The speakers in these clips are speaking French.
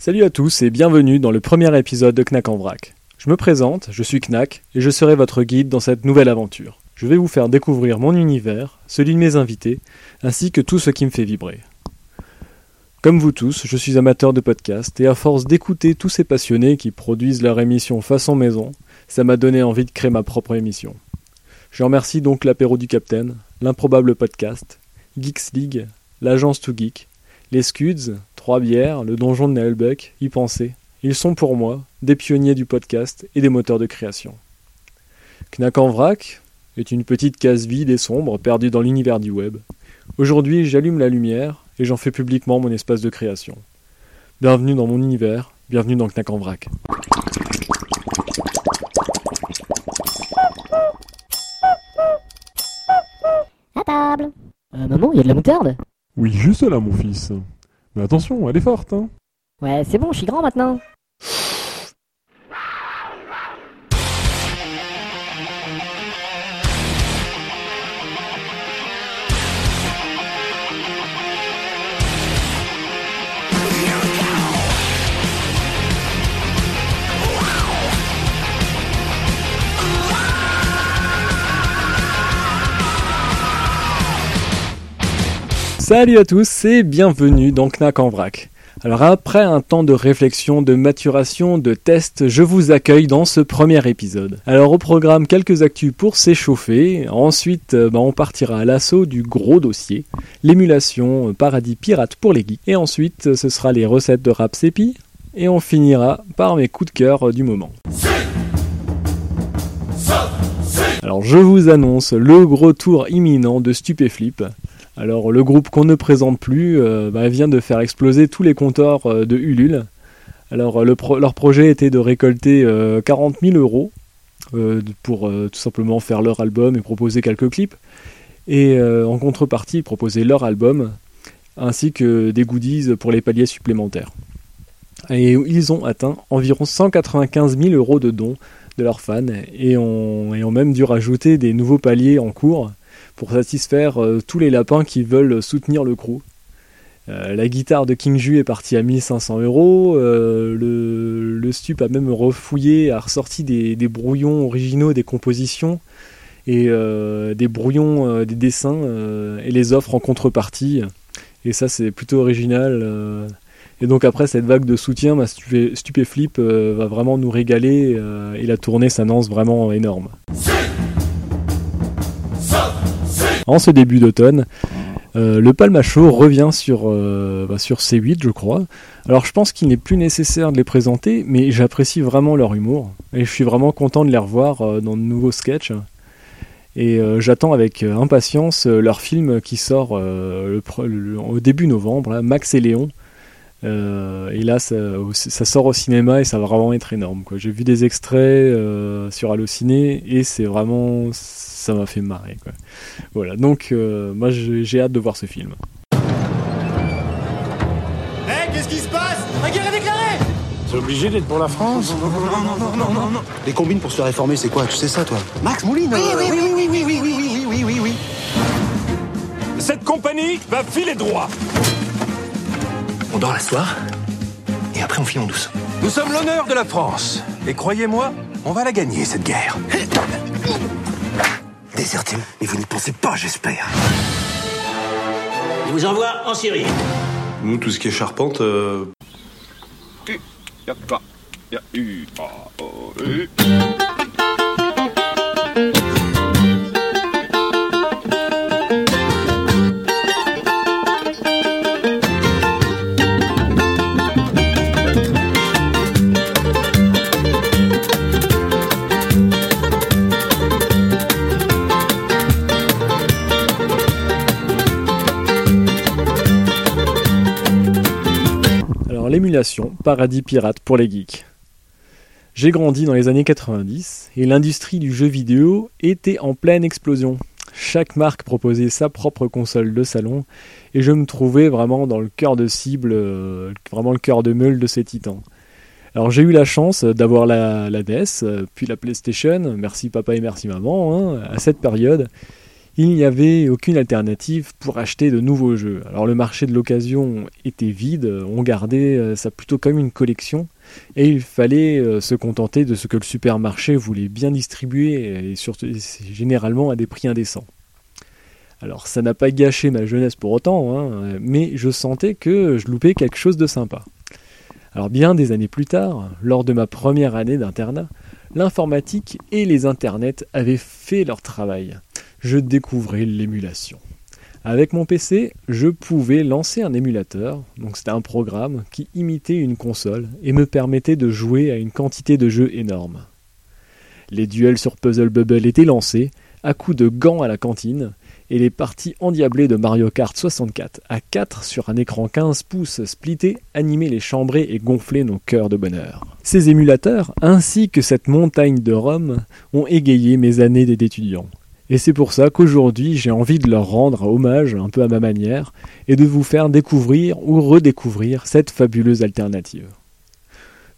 Salut à tous et bienvenue dans le premier épisode de Knack en vrac. Je me présente, je suis Knack et je serai votre guide dans cette nouvelle aventure. Je vais vous faire découvrir mon univers, celui de mes invités, ainsi que tout ce qui me fait vibrer. Comme vous tous, je suis amateur de podcasts et à force d'écouter tous ces passionnés qui produisent leur émission façon maison, ça m'a donné envie de créer ma propre émission. Je remercie donc l'apéro du Capitaine, l'improbable podcast, Geeks League, l'agence To Geek, les Scuds, Trois Bières, le donjon de Nailbuck, y penser. Ils sont pour moi des pionniers du podcast et des moteurs de création. Knack en vrac est une petite case vide et sombre perdue dans l'univers du web. Aujourd'hui, j'allume la lumière et j'en fais publiquement mon espace de création. Bienvenue dans mon univers, bienvenue dans Knack en vrac. À table. Euh, maman, il y a de la moutarde Oui, juste là, mon fils. Mais attention, elle est forte, hein. Ouais, c'est bon, je suis grand maintenant. Salut à tous et bienvenue dans Knack en vrac. Alors après un temps de réflexion, de maturation, de test, je vous accueille dans ce premier épisode. Alors au programme quelques actus pour s'échauffer, ensuite euh, bah, on partira à l'assaut du gros dossier, l'émulation euh, paradis pirate pour les geeks, et ensuite euh, ce sera les recettes de rap sépi, et on finira par mes coups de cœur du moment. Alors je vous annonce le gros tour imminent de Stupéflip. Alors le groupe qu'on ne présente plus euh, bah, vient de faire exploser tous les compteurs euh, de Ulule. Alors pro- leur projet était de récolter euh, 40 000 euros euh, pour euh, tout simplement faire leur album et proposer quelques clips. Et euh, en contrepartie, ils proposaient leur album ainsi que des goodies pour les paliers supplémentaires. Et ils ont atteint environ 195 000 euros de dons de leurs fans et ont même dû rajouter des nouveaux paliers en cours pour satisfaire euh, tous les lapins qui veulent soutenir le crew. Euh, la guitare de King Ju est partie à 1500 euros. euh, le, stup a même refouillé, a ressorti des, brouillons originaux des compositions et des brouillons des dessins et les offre en contrepartie. Et ça, c'est plutôt original. Et donc après cette vague de soutien, Stupé- Stupéflip va vraiment nous régaler et la tournée s'annonce vraiment énorme. En ce début d'automne, euh, le Palmacho revient sur, euh, bah, sur C8, je crois. Alors je pense qu'il n'est plus nécessaire de les présenter, mais j'apprécie vraiment leur humour. Et je suis vraiment content de les revoir euh, dans de nouveaux sketchs. Et euh, j'attends avec impatience leur film qui sort au début novembre, Max et Léon. Euh, et là, ça, ça sort au cinéma et ça va vraiment être énorme. quoi. J'ai vu des extraits euh, sur Allociné et c'est vraiment, ça m'a fait marrer. Quoi. Voilà, donc euh, moi j'ai hâte de voir ce film. Hé, qu'est-ce qui se passe? La guerre est déclarée C'est obligé d'être pour la France Non, non, non, non, non, non, non. Les combines pour se réformer, c'est quoi? Tu sais ça, toi? Max Mouline Oui, oui, oui, oui, oui, oui, oui, oui, oui, oui, oui. Cette compagnie va filer droit On dort la soir, et après on file en douce. Nous sommes l'honneur de la France. Et croyez-moi, on va la gagner, cette guerre. Déserté, mais vous n'y pensez pas, j'espère. Je vous envoie en Syrie. Nous, tout ce qui est charpente, euh, Paradis pirate pour les geeks. J'ai grandi dans les années 90 et l'industrie du jeu vidéo était en pleine explosion. Chaque marque proposait sa propre console de salon et je me trouvais vraiment dans le cœur de cible, euh, vraiment le cœur de meule de ces titans. Alors j'ai eu la chance d'avoir la, la NES, euh, puis la PlayStation, merci papa et merci maman, hein, à cette période. Il n'y avait aucune alternative pour acheter de nouveaux jeux. Alors le marché de l'occasion était vide, on gardait euh, ça plutôt comme une collection, et il fallait euh, se contenter de ce que le supermarché voulait bien distribuer, et surtout généralement à des prix indécents. Alors ça n'a pas gâché ma jeunesse pour autant, hein, mais je sentais que je loupais quelque chose de sympa. Alors bien des années plus tard, lors de ma première année d'internat, l'informatique et les internets avaient fait leur travail. Je découvrais l'émulation. Avec mon PC, je pouvais lancer un émulateur, donc c'était un programme qui imitait une console et me permettait de jouer à une quantité de jeux énorme. Les duels sur Puzzle Bubble étaient lancés, à coups de gants à la cantine, et les parties endiablées de Mario Kart 64 à 4 sur un écran 15 pouces splitté animaient les chambrées et gonflaient nos cœurs de bonheur. Ces émulateurs, ainsi que cette montagne de Rome, ont égayé mes années d'étudiant. Et c'est pour ça qu'aujourd'hui j'ai envie de leur rendre hommage un peu à ma manière et de vous faire découvrir ou redécouvrir cette fabuleuse alternative.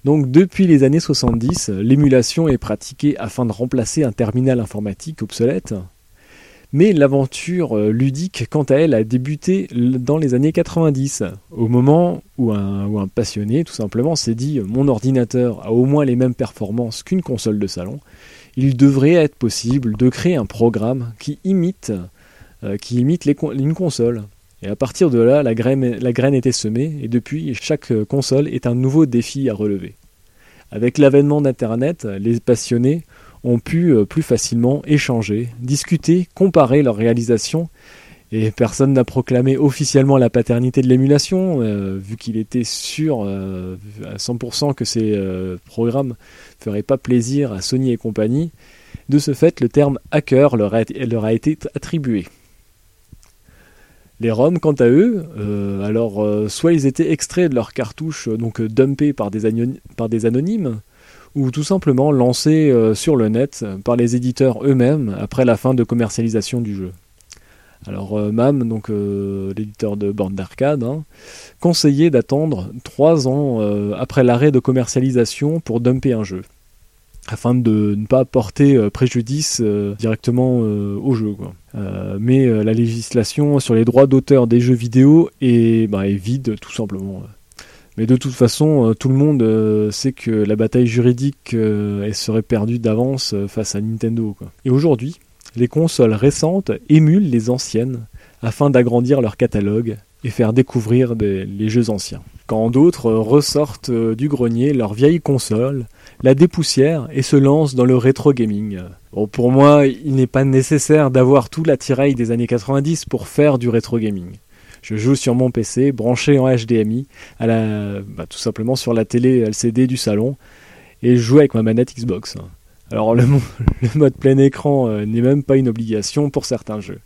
Donc depuis les années 70, l'émulation est pratiquée afin de remplacer un terminal informatique obsolète, mais l'aventure euh, ludique, quant à elle, a débuté dans les années 90, au moment où un, passionné, tout simplement, s'est dit mon ordinateur a au moins les mêmes performances qu'une console de salon. Il devrait être possible de créer un programme qui imite, euh, une console. Et à partir de là, la graine, était semée, et depuis, chaque console est un nouveau défi à relever. Avec l'avènement d'Internet, les passionnés ont pu euh, plus facilement échanger, discuter, comparer leurs réalisations. Et personne n'a proclamé officiellement la paternité de l'émulation, euh, vu qu'il était sûr euh, à 100% que ces programmes ne feraient pas plaisir à Sony et compagnie. De ce fait, le terme hacker leur a, été attribué. Les ROM, quant à eux, alors soit ils étaient extraits de leur cartouche, donc dumpés par des, anonymes, ou tout simplement lancé euh, sur le net par les éditeurs eux-mêmes après la fin de commercialisation du jeu. Alors euh, MAM, donc euh, l'éditeur de bornes d'arcade, hein, conseillait d'attendre 3 ans après l'arrêt de commercialisation pour dumper un jeu, afin de ne pas porter préjudice directement au jeu. mais la législation sur les droits d'auteur des jeux vidéo est, bah, vide tout simplement. Mais de toute façon, euh, tout le monde euh, sait que la bataille juridique euh, serait perdue d'avance face à Nintendo. Et aujourd'hui, les consoles récentes émulent les anciennes afin d'agrandir leur catalogue et faire découvrir les jeux anciens. Quand d'autres ressortent du grenier leurs vieilles consoles, la dépoussière et se lancent dans le rétro gaming. Pour moi, il n'est pas nécessaire d'avoir tout l'attirail des années 90 pour faire du rétro gaming. Je joue sur mon PC, branché en HDMI, à la, bah, tout simplement sur la télé LCD du salon, et je joue avec ma manette Xbox. Alors le, mode plein écran euh, n'est même pas une obligation pour certains jeux.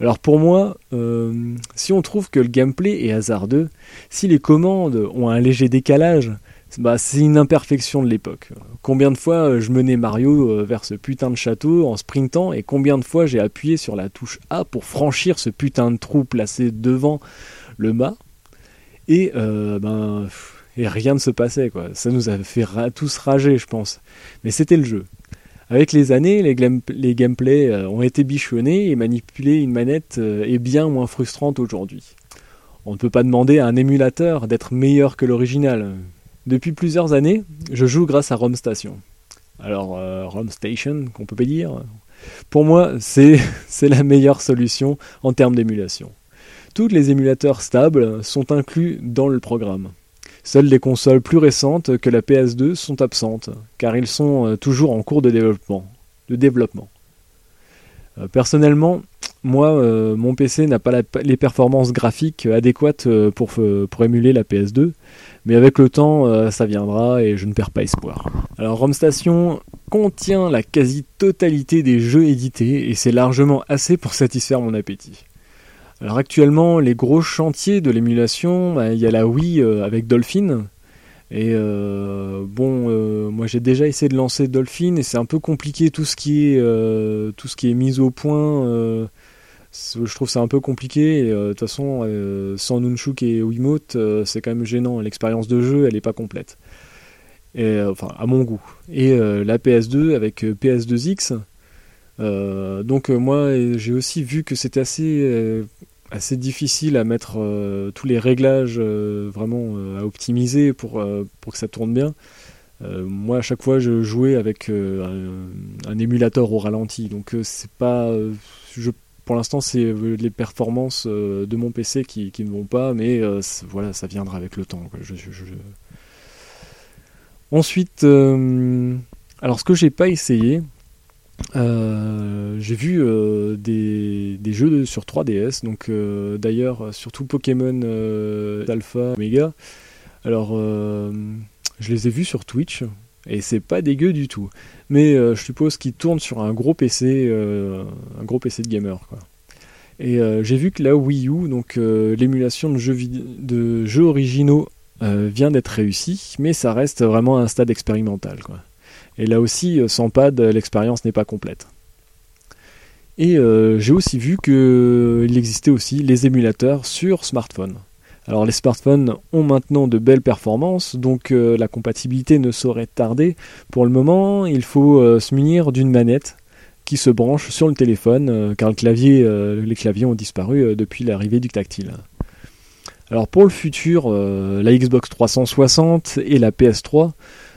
Alors pour moi, euh, si on trouve que le gameplay est hasardeux, si les commandes ont un léger décalage, bah, c'est une imperfection de l'époque. Combien de fois euh, je menais Mario vers ce putain de château en sprintant et combien de fois j'ai appuyé sur la touche A pour franchir ce putain de trou placé devant le mât et ben et rien ne se passait quoi. Ça nous a fait tous rager je pense. Mais c'était le jeu. Avec les années, les, gameplays ont été bichonnés et manipuler une manette est bien moins frustrante aujourd'hui. On ne peut pas demander à un émulateur d'être meilleur que l'original. Depuis plusieurs années, je joue grâce à ROM Station. Alors, euh, Station, qu'on peut pas dire. Pour moi, c'est la meilleure solution en termes d'émulation. Tous les émulateurs stables sont inclus dans le programme. Seules les consoles plus récentes que la PS2 sont absentes, car ils sont euh, toujours en cours de développement. Euh, personnellement, moi, mon PC n'a pas les performances graphiques adéquates pour, émuler la PS2, mais avec le temps, euh, ça viendra et je ne perds pas espoir. Alors ROM Station contient la quasi-totalité des jeux édités et c'est largement assez pour satisfaire mon appétit. Alors actuellement, les gros chantiers de l'émulation, bah, il y a la Wii euh, avec Dolphin. Et euh, bon, moi j'ai déjà essayé de lancer Dolphin et c'est un peu compliqué tout ce qui est tout ce qui est mis au point je trouve ça un peu compliqué. Euh, de toute façon, euh, sans Nunchuk et Wiimote, euh, c'est quand même gênant. L'expérience de jeu, elle n'est pas complète. Enfin, à mon goût. Et la PS2 avec PS2X, Euh, donc euh, moi j'ai aussi vu que c'était assez euh, assez difficile à mettre euh, tous les réglages euh, vraiment euh, à optimiser pour pour que ça tourne bien. Moi à chaque fois je jouais avec un, émulateur au ralenti donc c'est pas je pour l'instant, c'est les performances de mon PC qui, qui ne vont pas, mais voilà, ça viendra avec le temps. Ensuite, alors ce que j'ai pas essayé, euh, j'ai vu euh, des, jeux sur 3DS, donc euh, d'ailleurs surtout Pokémon Alpha, Omega. Alors, je les ai vus sur Twitch et c'est pas dégueu du tout. Mais je suppose qu'ils tournent sur un gros PC, un gros PC de gamer. Et j'ai vu que la Wii U, donc l'émulation de jeux, originaux vient d'être réussie, mais ça reste vraiment à un stade expérimental. Et là aussi, euh, sans pad, l'expérience n'est pas complète. Et euh, j'ai aussi vu qu'il existait aussi les émulateurs sur smartphone. Alors les smartphones ont maintenant de belles performances, donc euh, la compatibilité ne saurait tarder. Pour le moment, il faut euh, se munir d'une manette qui se branche sur le téléphone, euh, car le clavier, euh, les claviers ont disparu euh, depuis l'arrivée du tactile. Alors pour le futur, euh, la Xbox 360 et la PS3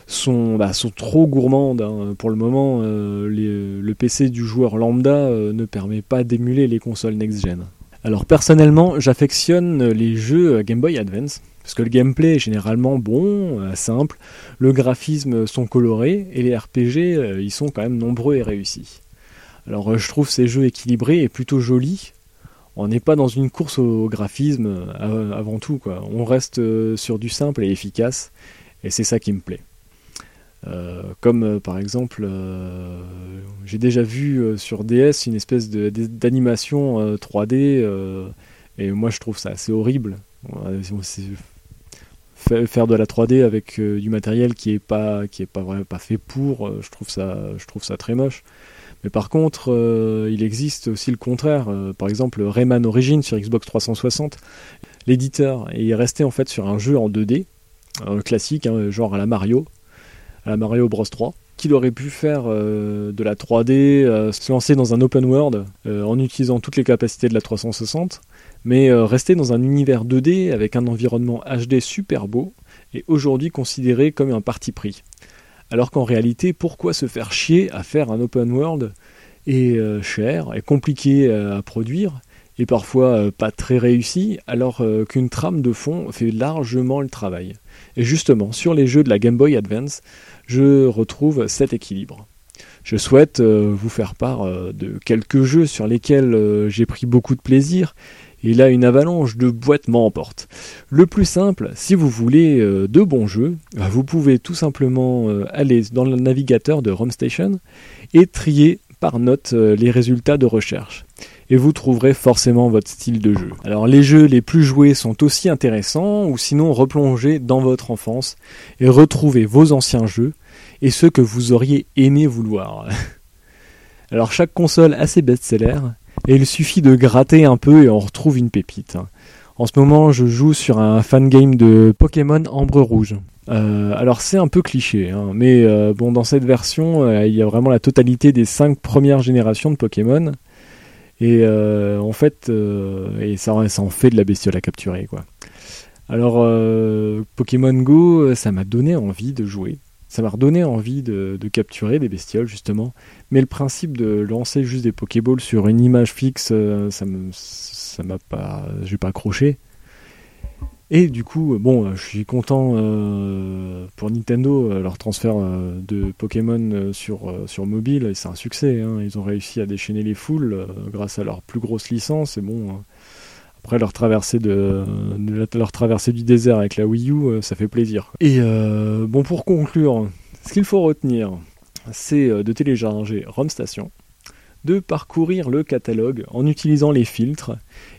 sont, bah, sont trop gourmandes. hein. Pour le moment, euh, le PC du joueur lambda euh, ne permet pas d'émuler les consoles next-gen. Alors personnellement, j'affectionne les jeux Game Boy Advance, parce que le gameplay est généralement bon, euh, simple, le graphisme sont colorés, et les RPG, ils sont quand même nombreux et réussis. Alors je trouve ces jeux équilibrés et plutôt jolis. On n'est pas dans une course au graphisme avant tout. On reste sur du simple et efficace, et c'est ça qui me plaît. Euh, comme euh, par exemple, euh, j'ai déjà vu sur DS une espèce d'animation euh, 3D, euh, et moi je trouve ça assez horrible. Faire de la 3D avec du matériel qui est pas pas pas fait pour, je trouve ça je trouve ça très moche. Mais par contre, il existe aussi le contraire. Par exemple, Rayman Origins sur Xbox 360, l'éditeur est resté en fait sur un jeu en 2D euh, classique, hein, genre à la Mario, à la Mario Bros 3, qu'il aurait pu faire euh, de la 3D, euh, se lancer dans un open world euh, en utilisant toutes les capacités de la 360, mais rester dans un univers 2D avec un environnement HD super beau et aujourd'hui considéré comme un parti pris. Alors qu'en réalité, pourquoi se faire chier à faire un open world et cher et compliqué à produire et parfois euh, pas très réussi alors euh, qu'une trame de fond fait largement le travail. Et justement, sur les jeux de la Game Boy Advance, je retrouve cet équilibre. Je souhaite euh, vous faire part de quelques jeux sur lesquels j'ai pris beaucoup de plaisir et là une avalanche de boîtes m'emporte. Le plus simple, si vous voulez de bons jeux, vous pouvez tout simplement aller dans le navigateur de RomStation et trier par note les résultats de recherche. Et vous trouverez forcément votre style de jeu. Alors les jeux les plus joués sont aussi intéressants, ou sinon replongez dans votre enfance et retrouvez vos anciens jeux et ceux que vous auriez aimé vouloir. Alors chaque console a ses best-sellers, et il suffit de gratter un peu et on retrouve une pépite. En ce moment, je joue sur un fangame de Pokémon Ambre Rouge. Euh, alors c'est un peu cliché, hein, mais euh, bon, dans cette version, euh, il y a vraiment la totalité des cinq premières générations de Pokémon. Et euh, en fait, euh, et ça, en fait de la bestiole à capturer, quoi. Alors, euh, Pokémon Go, ça m'a donné envie de jouer. Ça m'a redonné envie de, capturer des bestioles, justement. Mais le principe de lancer juste des Pokéballs sur une image fixe, ça me, ça m'a pas, j'ai pas accroché. Et du coup, bon, euh, je suis content euh, pour Nintendo, euh, leur transfert euh, de Pokémon euh, sur, euh, sur mobile, c'est un succès. hein. Ils ont réussi à déchaîner les foules euh, grâce à leur plus grosse licence. Et bon, euh, après leur traversée, de, leur traversée du désert avec la Wii U, euh, ça fait plaisir. Et euh, bon, pour conclure, ce qu'il faut retenir, c'est euh, de télécharger ROM Station, de parcourir le catalogue en utilisant les filtres,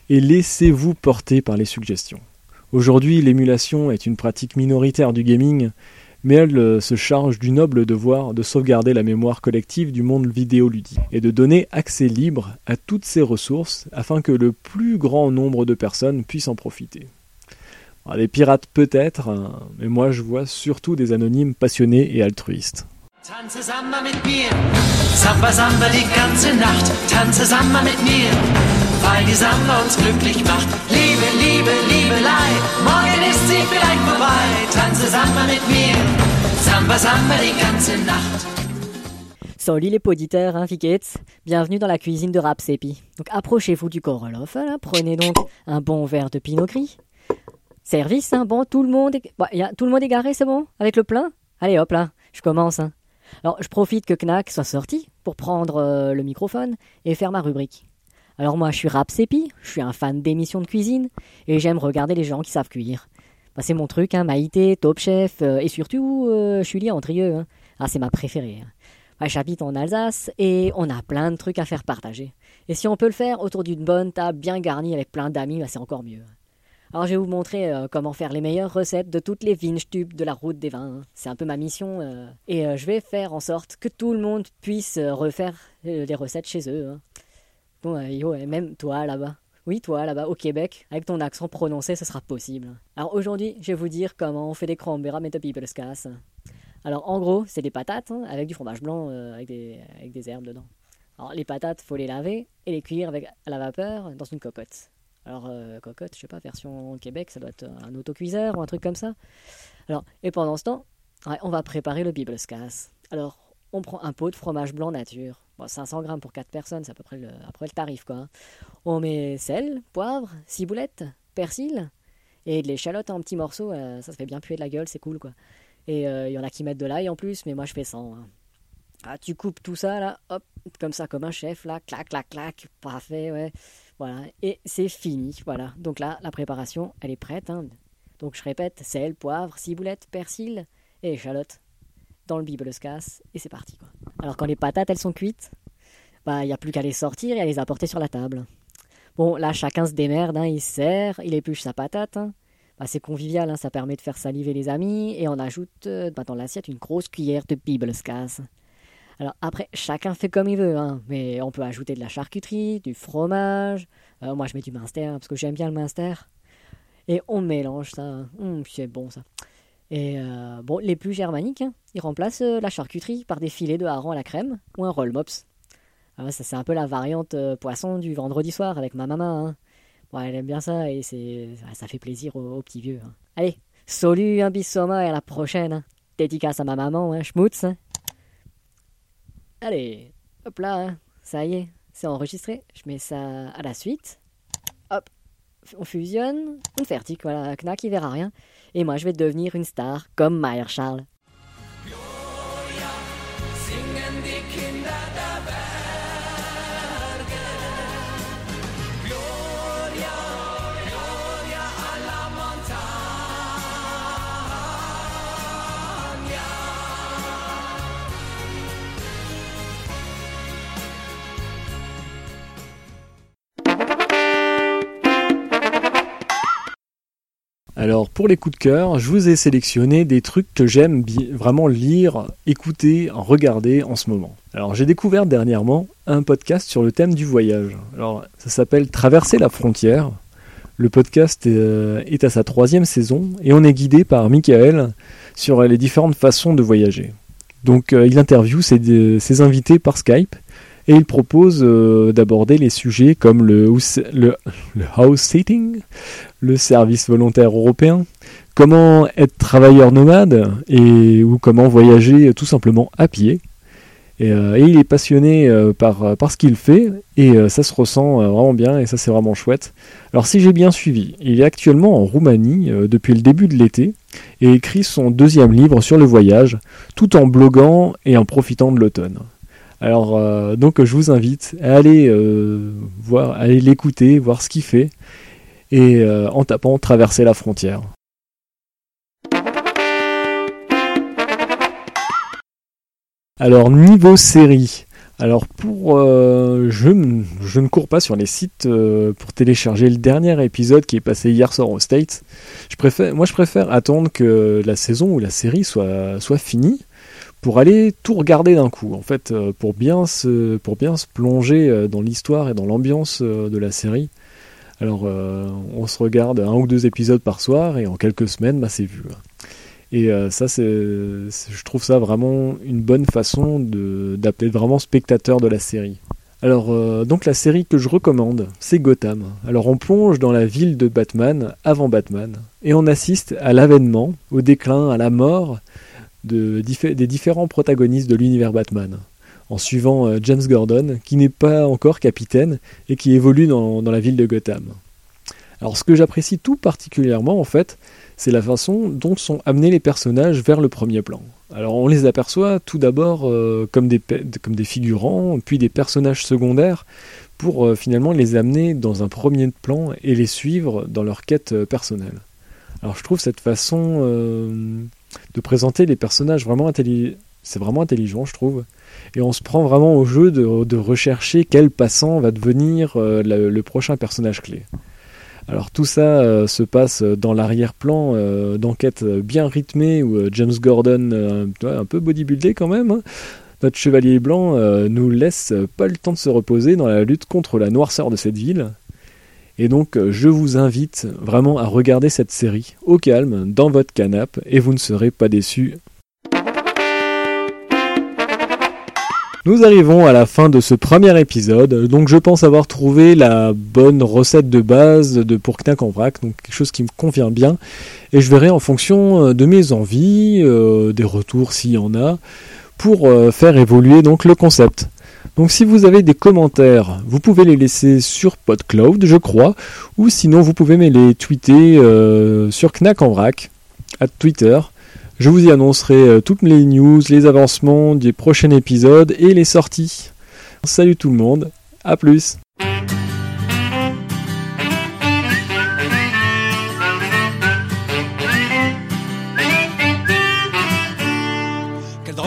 et laissez-vous porter par les suggestions. Aujourd'hui, l'émulation est une pratique minoritaire du gaming, mais elle euh, se charge du noble devoir de sauvegarder la mémoire collective du monde vidéoludique et de donner accès libre à toutes ces ressources afin que le plus grand nombre de personnes puissent en profiter. Les pirates peut-être, hein, mais moi je vois surtout des anonymes passionnés et altruistes. Weil. Salut les poditeurs, hein, Fiquettes Bienvenue dans la cuisine de Rapsepi. Donc approchez-vous du Koroloff, hein, prenez donc un bon verre de Pinot Gris. Service, hein, bon, tout le monde est... Bah, y a, tout le monde est garé, c'est bon? Avec le plein? Allez hop là, je commence. Hein. Alors je profite que Knack soit sorti pour prendre euh, le microphone et faire ma rubrique. Alors moi je suis Rapsepi, je suis un fan d'émissions de cuisine et j'aime regarder les gens qui savent cuire. Bah, c'est mon truc, hein, Maïté, Top Chef euh, et surtout euh, Julie Andrieux. Hein. Ah c'est ma préférée. Hein. Ouais, J'habite en Alsace et on a plein de trucs à faire partager. Et si on peut le faire autour d'une bonne table bien garnie avec plein d'amis, bah, c'est encore mieux. Alors je vais vous montrer euh, comment faire les meilleures recettes de toutes les vinchtubes de la route des vins. C'est un peu ma mission. euh, et je vais faire en sorte que tout le monde puisse refaire les recettes chez eux. hein. Euh, et même toi là-bas. Oui, toi là-bas au Québec, avec ton accent prononcé, ce sera possible. Alors aujourd'hui, je vais vous dire comment on fait des cranberries de people's Alors en gros, c'est des patates hein, avec du fromage blanc euh, avec, des, herbes dedans. Alors les patates, faut les laver et les cuire avec à la vapeur dans une cocotte. Alors euh, cocotte, je sais pas, version Québec, ça doit être un autocuiseur ou un truc comme ça. Alors et pendant ce temps, on va préparer le Bibelskas. Alors on prend un pot de fromage blanc nature. Bon, 500 grammes pour 4 personnes, c'est à peu près le, le tarif quoi. hein. On met sel, poivre, ciboulette, persil et de l'échalote en petits morceaux. euh, ça se fait bien puer de la gueule, c'est cool quoi. Et il y en a qui mettent de l'ail en plus, mais moi je fais sans. hein. Ah, tu coupes tout ça là, hop, comme ça, comme un chef là, clac, clac, clac, parfait, ouais. Voilà, et c'est fini, voilà. Donc là, la préparation, elle est prête. hein. Donc je répète, sel, poivre, ciboulette, persil et échalote dans le bibelescas, et c'est parti quoi. Alors quand les patates elles sont cuites, bah il n'y a plus qu'à les sortir et à les apporter sur la table. Bon, là chacun se démerde, hein, il se sert, il épluche sa patate. hein. Bah, c'est convivial, hein, ça permet de faire saliver les amis, et on ajoute euh, bah, dans l'assiette une grosse cuillère de bibelescas. Alors après, chacun fait comme il veut, hein, mais on peut ajouter de la charcuterie, du fromage. Euh, moi, je mets du minster parce que j'aime bien le minster. Et on mélange ça. hein. Hum, c'est bon ça. Et euh, bon, les plus germaniques, hein, ils remplacent euh, la charcuterie par des filets de hareng à la crème ou un roll mops. Ah ça c'est un peu la variante euh, poisson du vendredi soir avec ma maman. Hein. Bon, elle aime bien ça et c'est ça fait plaisir aux, aux petits vieux. hein. Allez, salut un bisoma et à la prochaine. Dédicace à ma maman, hein, schmutz. Allez, hop là, ça y est, c'est enregistré. Je mets ça à la suite. On fusionne, on fertig, voilà, Knack il verra rien. Et moi je vais devenir une star comme Mayer Charles. Alors pour les coups de cœur, je vous ai sélectionné des trucs que j'aime vraiment lire, écouter, regarder en ce moment. Alors j'ai découvert dernièrement un podcast sur le thème du voyage. Alors ça s'appelle Traverser la frontière. Le podcast euh, est à sa troisième saison et on est guidé par Michael sur les différentes façons de voyager. Donc euh, il interviewe ses, ses invités par Skype et il propose euh, d'aborder les sujets comme le, house- le, house sitting, le service volontaire européen, comment être travailleur nomade et ou comment voyager euh, tout simplement à pied. Et, euh, il est passionné par, par ce qu'il fait et ça se ressent vraiment bien et ça c'est vraiment chouette. Alors si j'ai bien suivi, il est actuellement en Roumanie depuis le début de l'été et écrit son deuxième livre sur le voyage tout en bloguant et en profitant de l'automne. Alors euh, donc je vous invite à aller euh, à aller l'écouter, voir ce qu'il fait et euh, en tapant traverser la frontière. Alors niveau série, alors pour je, ne cours pas sur les sites pour télécharger le dernier épisode qui est passé hier soir au States. Moi je préfère attendre que la saison ou la série soit finie pour aller tout regarder d'un coup. En fait, euh, pour bien se pour bien se plonger euh, dans l'histoire et dans l'ambiance euh, de la série. Alors, on se regarde un ou deux épisodes par soir et en quelques semaines, bah, c'est vu. Et euh, ça, c'est, je trouve ça vraiment une bonne façon d'appeler vraiment spectateur de la série. Alors, donc la série que je recommande, c'est Gotham. Alors, on plonge dans la ville de Batman avant Batman, et on assiste à l'avènement, au déclin, à la mort des différents protagonistes de l'univers Batman, en suivant euh, James Gordon, qui n'est pas encore capitaine et qui évolue dans, la ville de Gotham. Alors, ce que j'apprécie tout particulièrement, en fait, c'est la façon dont sont amenés les personnages vers le premier plan. Alors on les aperçoit tout d'abord euh, comme, des, figurants, puis des personnages secondaires, pour euh, finalement les amener dans un premier plan et les suivre dans leur quête personnelle. Alors je trouve cette façon de présenter les personnages vraiment intelligents, c'est vraiment intelligent je trouve, et on se prend vraiment au jeu de, rechercher quel passant va devenir euh, le- prochain personnage clé. Alors tout ça euh, se passe dans l'arrière-plan euh, d'enquête bien rythmée où euh, James Gordon, un peu bodybuildé quand même, hein, notre chevalier blanc nous laisse pas le temps de se reposer dans la lutte contre la noirceur de cette ville. Et donc euh, je vous invite vraiment à regarder cette série au calme, dans votre canapé, et vous ne serez pas déçus. Nous arrivons à la fin de ce premier épisode, donc je pense avoir trouvé la bonne recette de base de pour Knack en vrac, donc quelque chose qui me convient bien, et je verrai en fonction euh, de mes envies, euh, des retours s'il y en a, pour faire évoluer donc le concept. Donc si vous avez des commentaires, vous pouvez les laisser sur PodCloud, je crois, ou sinon vous pouvez me les tweeter euh, sur Knack en vrac, à Twitter. Je vous y annoncerai euh, toutes les news, les avancements des prochains épisodes et les sorties. Salut tout le monde, à plus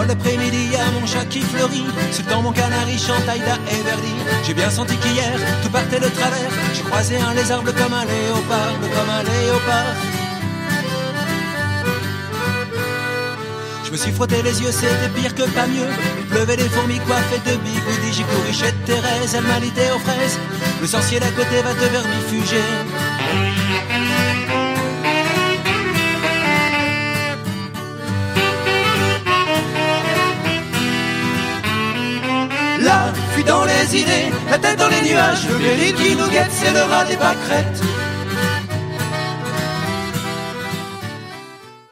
d'après-midi, à mon chat qui fleurit. C'est dans mon canari chante Aïda et Verdi. J'ai bien senti qu'hier, tout partait de travers. J'ai croisé un lézard bleu comme un léopard, bleu comme un léopard. Je me suis frotté les yeux, c'était pire que pas mieux. Il pleuvait des fourmis coiffées de bigoudis. J'ai couru chez Thérèse, elle m'a aux fraises. Le sorcier d'à côté va te vermifuger. Les la tête dans les nuages. Le péril qui nous guette, c'est le rat des pâquerettes.